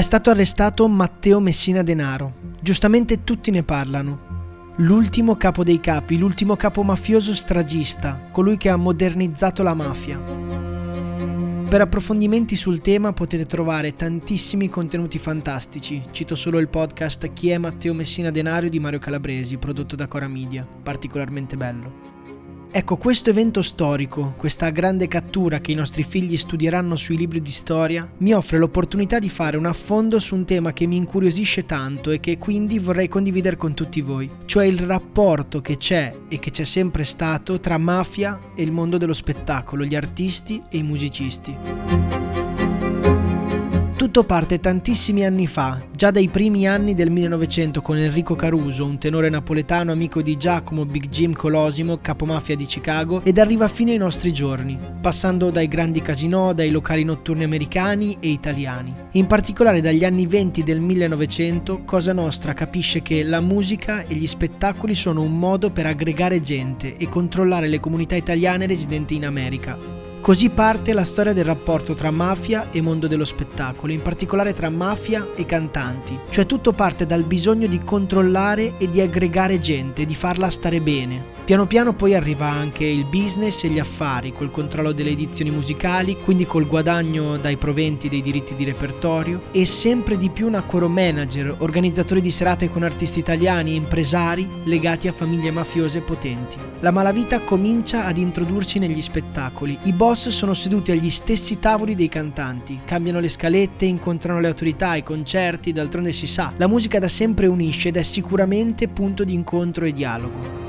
È stato arrestato Matteo Messina Denaro. Giustamente tutti ne parlano. L'ultimo capo dei capi, l'ultimo capo mafioso stragista, colui che ha modernizzato la mafia. Per approfondimenti sul tema potete trovare tantissimi contenuti fantastici. Cito solo il podcast Chi è Matteo Messina Denario di Mario Calabresi, prodotto da Cora Media, particolarmente bello. Ecco, questo evento storico, questa grande cattura che i nostri figli studieranno sui libri di storia, mi offre l'opportunità di fare un affondo su un tema che mi incuriosisce tanto e che quindi vorrei condividere con tutti voi, cioè il rapporto che c'è e che c'è sempre stato tra mafia e il mondo dello spettacolo, gli artisti e i musicisti. Tutto parte tantissimi anni fa, già dai primi anni del 1900 con Enrico Caruso, un tenore napoletano amico di Giacomo Big Jim Colosimo, capomafia di Chicago, ed arriva fino ai nostri giorni, passando dai grandi casinò, dai locali notturni americani e italiani. In particolare dagli anni 20 del 1900, Cosa Nostra capisce che la musica e gli spettacoli sono un modo per aggregare gente e controllare le comunità italiane residenti in America. Così parte la storia del rapporto tra mafia e mondo dello spettacolo, in particolare tra mafia e cantanti. Cioè tutto parte dal bisogno di controllare e di aggregare gente, di farla stare bene. Piano piano poi arriva anche il business e gli affari, col controllo delle edizioni musicali, quindi col guadagno dai proventi dei diritti di repertorio e sempre di più nacquero manager, organizzatori di serate con artisti italiani impresari legati a famiglie mafiose potenti. La malavita comincia ad introdursi negli spettacoli. I boss sono seduti agli stessi tavoli dei cantanti, cambiano le scalette, incontrano le autorità, i concerti, d'altronde si sa, la musica da sempre unisce ed è sicuramente punto di incontro e dialogo.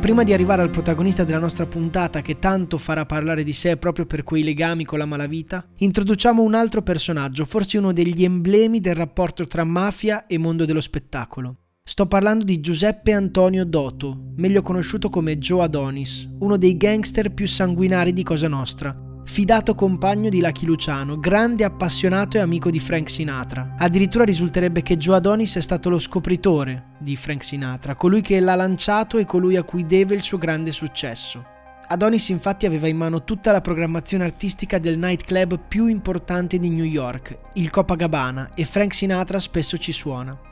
Prima di arrivare al protagonista della nostra puntata che tanto farà parlare di sé proprio per quei legami con la malavita, introduciamo un altro personaggio, forse uno degli emblemi del rapporto tra mafia e mondo dello spettacolo. Sto parlando di Giuseppe Antonio Doto, meglio conosciuto come Joe Adonis, uno dei gangster più sanguinari di Cosa Nostra, fidato compagno di Lucky Luciano, grande appassionato e amico di Frank Sinatra. Addirittura risulterebbe che Joe Adonis è stato lo scopritore di Frank Sinatra, colui che l'ha lanciato e colui a cui deve il suo grande successo. Adonis infatti aveva in mano tutta la programmazione artistica del nightclub più importante di New York, il Copacabana, e Frank Sinatra spesso ci suona.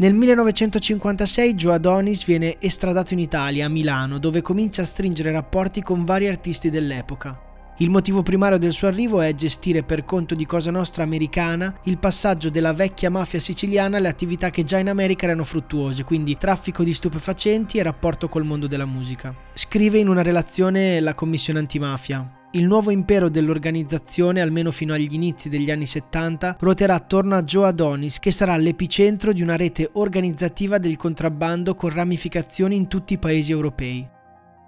Nel 1956 Joe Adonis viene estradato in Italia, a Milano, dove comincia a stringere rapporti con vari artisti dell'epoca. Il motivo primario del suo arrivo è gestire per conto di Cosa Nostra americana il passaggio della vecchia mafia siciliana alle attività che già in America erano fruttuose, quindi traffico di stupefacenti e rapporto col mondo della musica. Scrive in una relazione la Commissione antimafia. Il nuovo impero dell'organizzazione, almeno fino agli inizi degli anni 70, ruoterà attorno a Joe Adonis, che sarà l'epicentro di una rete organizzativa del contrabbando con ramificazioni in tutti i paesi europei.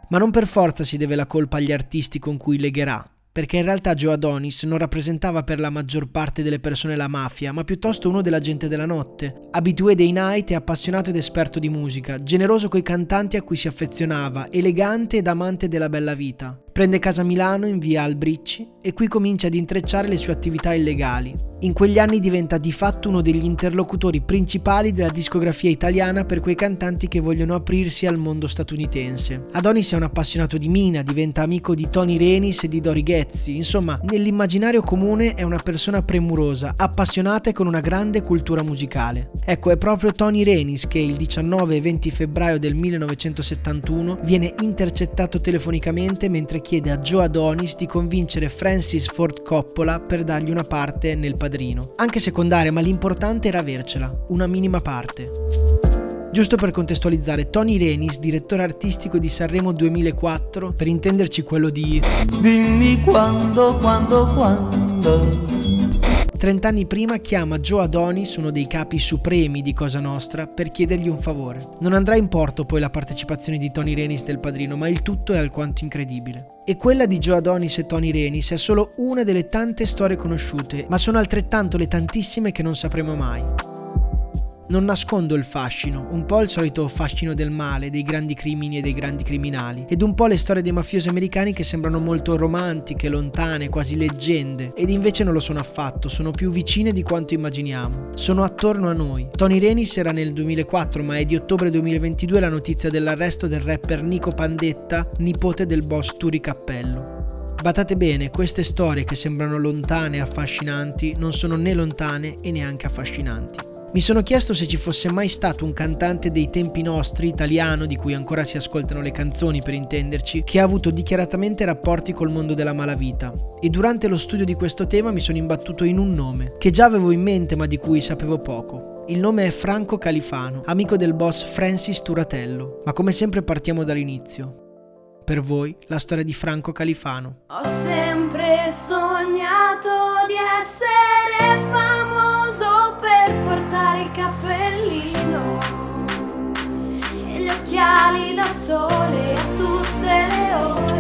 Ma non per forza si deve la colpa agli artisti con cui legherà, perché in realtà Joe Adonis non rappresentava per la maggior parte delle persone la mafia, ma piuttosto uno della gente della notte. Abitué dei night e appassionato ed esperto di musica, generoso coi cantanti a cui si affezionava, elegante ed amante della bella vita. Prende casa a Milano in via Albricci e qui comincia ad intrecciare le sue attività illegali. In quegli anni diventa di fatto uno degli interlocutori principali della discografia italiana per quei cantanti che vogliono aprirsi al mondo statunitense. Adonis è un appassionato di Mina, diventa amico di Tony Renis e di Dori Ghezzi, insomma, nell'immaginario comune è una persona premurosa, appassionata e con una grande cultura musicale. Ecco, è proprio Tony Renis che il 19 e 20 febbraio del 1971 viene intercettato telefonicamente mentre chiede a Joe Adonis di convincere Francis Ford Coppola per dargli una parte nel padrino. Anche secondaria, ma l'importante era avercela, una minima parte. Giusto per contestualizzare, Tony Renis, direttore artistico di Sanremo 2004, per intenderci quello di Dimmi quando, quando, quando Trent'anni prima chiama Joe Adonis, uno dei capi supremi di Cosa Nostra, per chiedergli un favore. Non andrà in porto poi la partecipazione di Tony Renis del padrino, ma il tutto è alquanto incredibile. E quella di Joe Adonis e Tony Renis è solo una delle tante storie conosciute, ma sono altrettanto le tantissime che non sapremo mai. Non nascondo il fascino, un po' il solito fascino del male, dei grandi crimini e dei grandi criminali, ed un po' le storie dei mafiosi americani che sembrano molto romantiche, lontane, quasi leggende, ed invece non lo sono affatto, sono più vicine di quanto immaginiamo. Sono attorno a noi. Tony Renis era nel 2004, ma è di ottobre 2022 la notizia dell'arresto del rapper Nico Pandetta, nipote del boss Turi Cappello. Badate bene, queste storie che sembrano lontane e affascinanti non sono né lontane e neanche affascinanti. Mi sono chiesto se ci fosse mai stato un cantante dei tempi nostri, italiano, di cui ancora si ascoltano le canzoni per intenderci, che ha avuto dichiaratamente rapporti col mondo della malavita. E durante lo studio di questo tema mi sono imbattuto in un nome, che già avevo in mente ma di cui sapevo poco. Il nome è Franco Califano, amico del boss Francis Turatello, ma come sempre partiamo dall'inizio. Per voi la storia di Franco Califano. Ho sempre sognato di essere occhiali da sole a tutte le ore.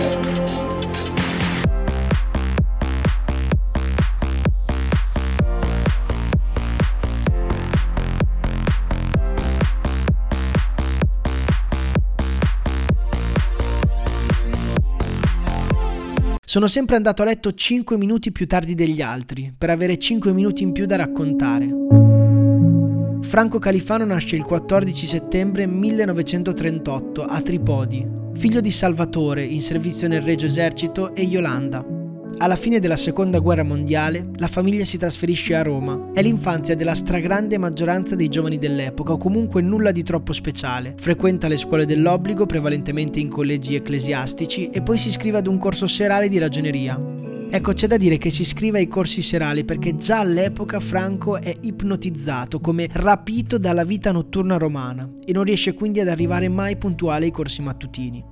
Sono sempre andato a letto 5 minuti più tardi degli altri, per avere 5 minuti in più da raccontare. Franco Califano nasce il 14 settembre 1938 a Tripodi, figlio di Salvatore in servizio nel Regio Esercito e Yolanda. Alla fine della seconda guerra mondiale, la famiglia si trasferisce a Roma. È l'infanzia della stragrande maggioranza dei giovani dell'epoca, o comunque nulla di troppo speciale. Frequenta le scuole dell'obbligo, prevalentemente in collegi ecclesiastici, e poi si iscrive ad un corso serale di ragioneria. Ecco, c'è da dire che si iscrive ai corsi serali perché già all'epoca Franco è ipnotizzato, come rapito dalla vita notturna romana, e non riesce quindi ad arrivare mai puntuale ai corsi mattutini.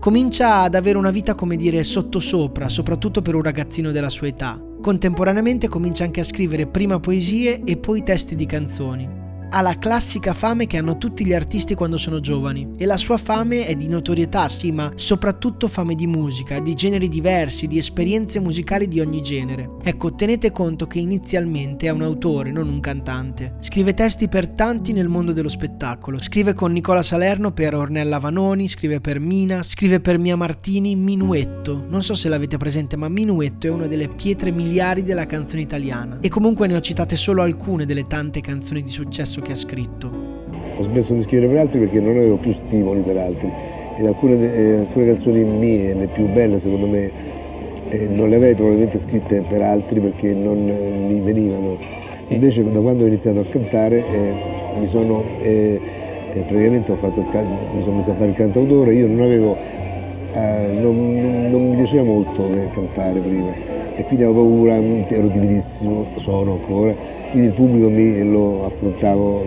Comincia ad avere una vita, come dire, sottosopra, soprattutto per un ragazzino della sua età. Contemporaneamente comincia anche a scrivere prima poesie e poi testi di canzoni ha la classica fame che hanno tutti gli artisti quando sono giovani e la sua fame è di notorietà, sì, ma soprattutto fame di musica, di generi diversi, di esperienze musicali di ogni genere. Ecco, tenete conto che inizialmente è un autore, non un cantante. Scrive testi per tanti nel mondo dello spettacolo. Scrive con Nicola Salerno per Ornella Vanoni, scrive per Mina, scrive per Mia Martini Minuetto. Non so se l'avete presente, ma Minuetto è una delle pietre miliari della canzone italiana. E comunque ne ho citate solo alcune delle tante canzoni di successo che ha scritto. Ho smesso di scrivere per altri perché non avevo più stimoli per altri. Ed alcune, eh, alcune canzoni mie, le più belle secondo me, eh, non le avrei probabilmente scritte per altri perché non eh, mi venivano. Invece da quando ho iniziato a cantare eh, mi sono eh, eh, praticamente ho fatto il can- mi sono messo a fare il cantautore, io non avevo, non, non mi piaceva molto cantare prima. E quindi avevo paura, ero timidissimo, sono ancora quindi il pubblico mi lo affrontavo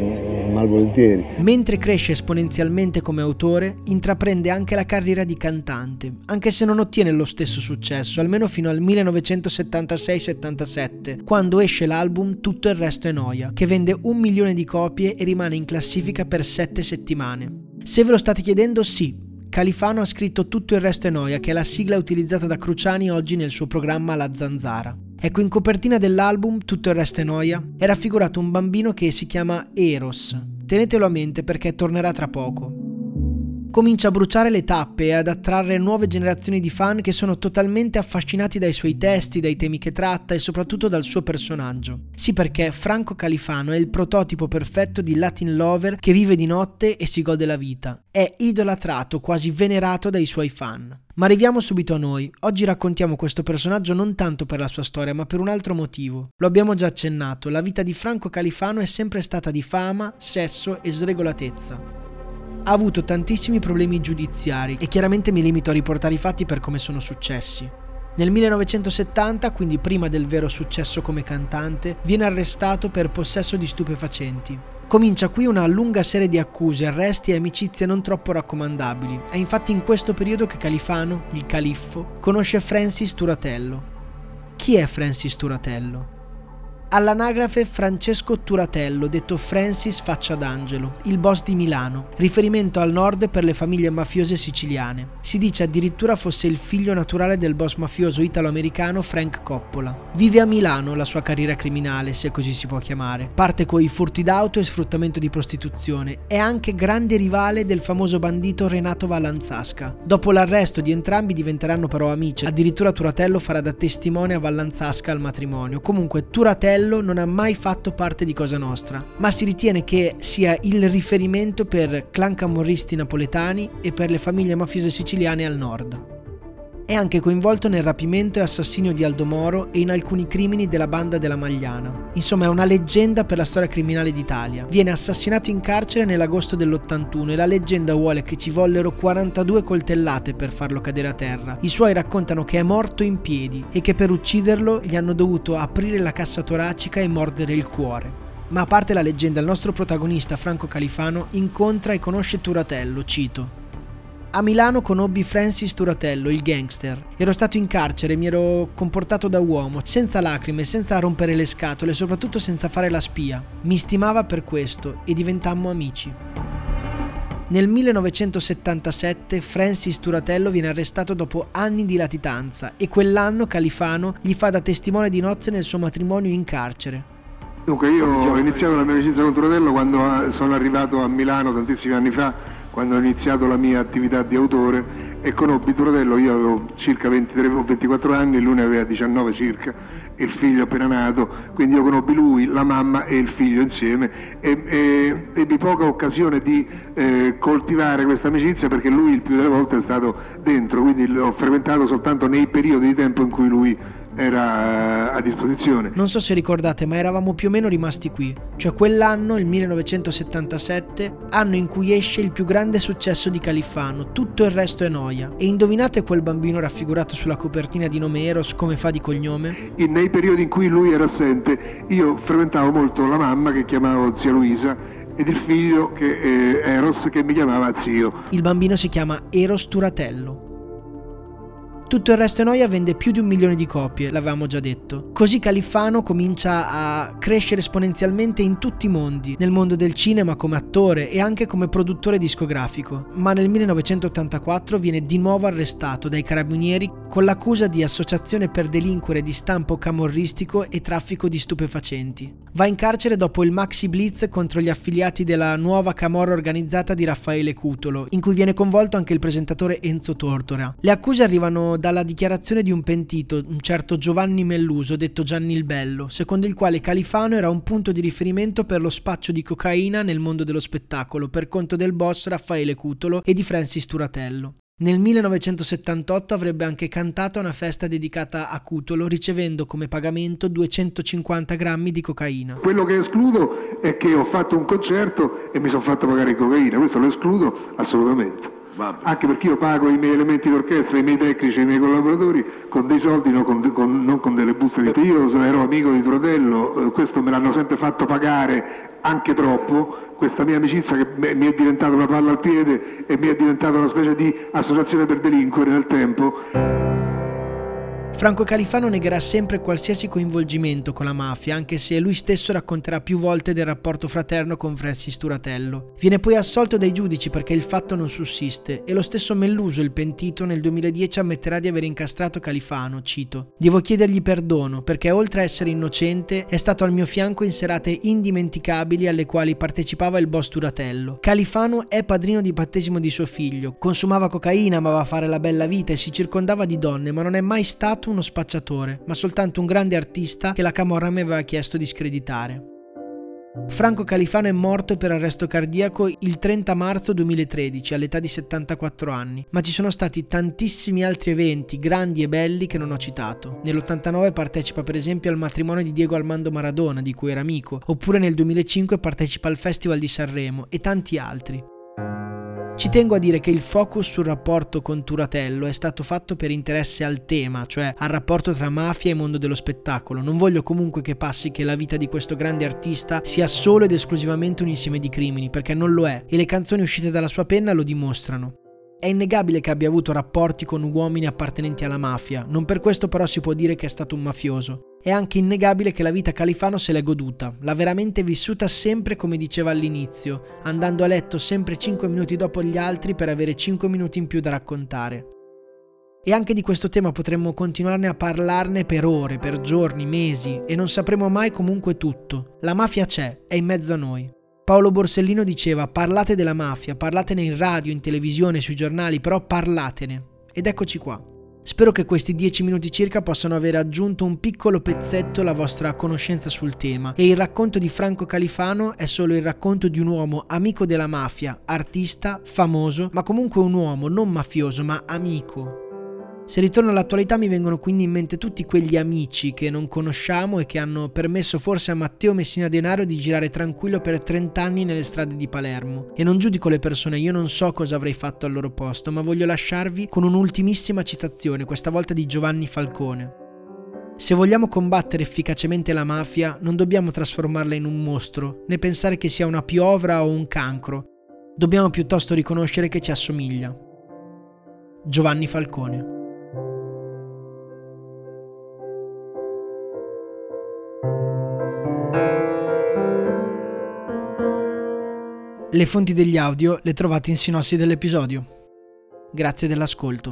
malvolentieri. Mentre cresce esponenzialmente come autore, intraprende anche la carriera di cantante, anche se non ottiene lo stesso successo, almeno fino al 1976-77, quando esce l'album Tutto il resto è noia, che vende un milione di copie e rimane in classifica per sette settimane. Se ve lo state chiedendo, sì, Califano ha scritto Tutto il resto è noia, che è la sigla utilizzata da Cruciani oggi nel suo programma La Zanzara. Ecco, in copertina dell'album Tutto il resto è noia è raffigurato un bambino che si chiama Eros. Tenetelo a mente perché tornerà tra poco. Comincia a bruciare le tappe e ad attrarre nuove generazioni di fan che sono totalmente affascinati dai suoi testi, dai temi che tratta e soprattutto dal suo personaggio. Sì, perché Franco Califano è il prototipo perfetto di Latin lover che vive di notte e si gode la vita. È idolatrato, quasi venerato dai suoi fan. Ma arriviamo subito a noi. Oggi raccontiamo questo personaggio non tanto per la sua storia, ma per un altro motivo. Lo abbiamo già accennato, la vita di Franco Califano è sempre stata di fama, sesso e sregolatezza. Ha avuto tantissimi problemi giudiziari e chiaramente mi limito a riportare i fatti per come sono successi. Nel 1970, quindi prima del vero successo come cantante, viene arrestato per possesso di stupefacenti. Comincia qui una lunga serie di accuse, arresti e amicizie non troppo raccomandabili. È infatti in questo periodo che Califano, il califfo, conosce Francis Turatello. Chi è Francis Turatello? All'anagrafe Francesco Turatello, detto Francis Faccia d'Angelo, il boss di Milano, riferimento al nord per le famiglie mafiose siciliane. Si dice addirittura fosse il figlio naturale del boss mafioso italo-americano Frank Coppola. Vive a Milano la sua carriera criminale, se così si può chiamare. Parte con i furti d'auto e sfruttamento di prostituzione. È anche grande rivale del famoso bandito Renato Vallanzasca. Dopo l'arresto di entrambi diventeranno però amici. Addirittura Turatello farà da testimone a Vallanzasca al matrimonio. Comunque Turatello fratello non ha mai fatto parte di Cosa Nostra, ma si ritiene che sia il riferimento per clan camorristi napoletani e per le famiglie mafiose siciliane al nord. È anche coinvolto nel rapimento e assassinio di Aldo Moro e in alcuni crimini della banda della Magliana. Insomma, è una leggenda per la storia criminale d'Italia. Viene assassinato in carcere nell'agosto dell'81 e la leggenda vuole che ci vollero 42 coltellate per farlo cadere a terra. I suoi raccontano che è morto in piedi e che per ucciderlo gli hanno dovuto aprire la cassa toracica e mordere il cuore. Ma a parte la leggenda, il nostro protagonista Franco Califano incontra e conosce Turatello, cito. A Milano conobbi Francis Turatello, il gangster. Ero stato in carcere, mi ero comportato da uomo, senza lacrime, senza rompere le scatole, soprattutto senza fare la spia. Mi stimava per questo e diventammo amici. Nel 1977 Francis Turatello viene arrestato dopo anni di latitanza e quell'anno Califano gli fa da testimone di nozze nel suo matrimonio in carcere. Dunque io ho iniziato la mia amicizia con Turatello quando eh, sono arrivato a Milano tantissimi anni fa quando ho iniziato la mia attività di autore e conobbi Turatello, io avevo circa 23 o 24 anni, lui ne aveva 19 circa, il figlio appena nato, quindi io conobbi lui, la mamma e il figlio insieme e, e ebbi poca occasione di eh, coltivare questa amicizia perché lui il più delle volte è stato dentro, quindi l'ho frequentato soltanto nei periodi di tempo in cui lui era a disposizione. Non so se ricordate, ma eravamo più o meno rimasti qui, cioè quell'anno, il 1977, anno in cui esce il più grande successo di Califano, tutto il resto è noia. E indovinate quel bambino raffigurato sulla copertina di nome Eros come fa di cognome? In, nei periodi in cui lui era assente, io frequentavo molto la mamma che chiamavo zia Luisa ed il figlio che, eh, Eros che mi chiamava zio. Il bambino si chiama Eros Turatello. Tutto il resto è noia vende più di un milione di copie, l'avevamo già detto. Così Califano comincia a crescere esponenzialmente in tutti i mondi, nel mondo del cinema come attore e anche come produttore discografico, ma nel 1984 viene di nuovo arrestato dai carabinieri con l'accusa di associazione per delinquere di stampo camorristico e traffico di stupefacenti. Va in carcere dopo il Maxi Blitz contro gli affiliati della nuova camorra organizzata di Raffaele Cutolo, in cui viene coinvolto anche il presentatore Enzo Tortora. Le accuse arrivano dalla dichiarazione di un pentito, un certo Giovanni Melluso, detto Gianni il Bello, secondo il quale Califano era un punto di riferimento per lo spaccio di cocaina nel mondo dello spettacolo, per conto del boss Raffaele Cutolo e di Francis Turatello. Nel 1978 avrebbe anche cantato a una festa dedicata a Cutolo, ricevendo come pagamento 250 grammi di cocaina. Quello che escludo è che ho fatto un concerto e mi sono fatto pagare cocaina, questo lo escludo assolutamente. Vabbè. Anche perché io pago i miei elementi d'orchestra, i miei tecnici, i miei collaboratori con dei soldi, non con, con, non con delle buste di... Io ero amico di Trotello, eh, questo me l'hanno sempre fatto pagare anche troppo, questa mia amicizia che mi è diventata una palla al piede e mi è diventata una specie di associazione per delinquere nel tempo. Franco Califano negherà sempre qualsiasi coinvolgimento con la mafia, anche se lui stesso racconterà più volte del rapporto fraterno con Francis Turatello. Viene poi assolto dai giudici perché il fatto non sussiste e lo stesso Melluso, il pentito, nel 2010 ammetterà di aver incastrato Califano, cito. Devo chiedergli perdono perché oltre a essere innocente è stato al mio fianco in serate indimenticabili alle quali partecipava il boss Turatello. Califano è padrino di battesimo di suo figlio, consumava cocaina, amava fare la bella vita e si circondava di donne, ma non è mai stato uno spacciatore, ma soltanto un grande artista che la Camorra mi aveva chiesto di screditare. Franco Califano è morto per arresto cardiaco il 30 marzo 2013 all'età di 74 anni, ma ci sono stati tantissimi altri eventi grandi e belli che non ho citato. Nell'89 partecipa per esempio al matrimonio di Diego Armando Maradona, di cui era amico, oppure nel 2005 partecipa al Festival di Sanremo e tanti altri. Ci tengo a dire che il focus sul rapporto con Turatello è stato fatto per interesse al tema, cioè al rapporto tra mafia e mondo dello spettacolo. Non voglio comunque che passi che la vita di questo grande artista sia solo ed esclusivamente un insieme di crimini, perché non lo è, e le canzoni uscite dalla sua penna lo dimostrano. È innegabile che abbia avuto rapporti con uomini appartenenti alla mafia, non per questo però si può dire che è stato un mafioso. È anche innegabile che la vita Califano se l'è goduta, l'ha veramente vissuta sempre come diceva all'inizio, andando a letto sempre 5 minuti dopo gli altri per avere 5 minuti in più da raccontare. E anche di questo tema potremmo continuarne a parlarne per ore, per giorni, mesi, e non sapremo mai comunque tutto. La mafia c'è, è in mezzo a noi. Paolo Borsellino diceva parlate della mafia, parlatene in radio, in televisione, sui giornali, però parlatene. Ed eccoci qua. Spero che questi dieci minuti circa possano aver aggiunto un piccolo pezzetto alla vostra conoscenza sul tema e il racconto di Franco Califano è solo il racconto di un uomo amico della mafia, artista, famoso, ma comunque un uomo non mafioso ma amico, se ritorno all'attualità mi vengono quindi in mente tutti quegli amici che non conosciamo e che hanno permesso forse a Matteo Messina Denaro di girare tranquillo per 30 anni nelle strade di Palermo. E non giudico le persone, io non so cosa avrei fatto al loro posto, ma voglio lasciarvi con un'ultimissima citazione, questa volta di Giovanni Falcone. Se vogliamo combattere efficacemente la mafia, non dobbiamo trasformarla in un mostro, né pensare che sia una piovra o un cancro. Dobbiamo piuttosto riconoscere che ci assomiglia. Giovanni Falcone Le fonti degli audio le trovate in sinossi dell'episodio. Grazie dell'ascolto.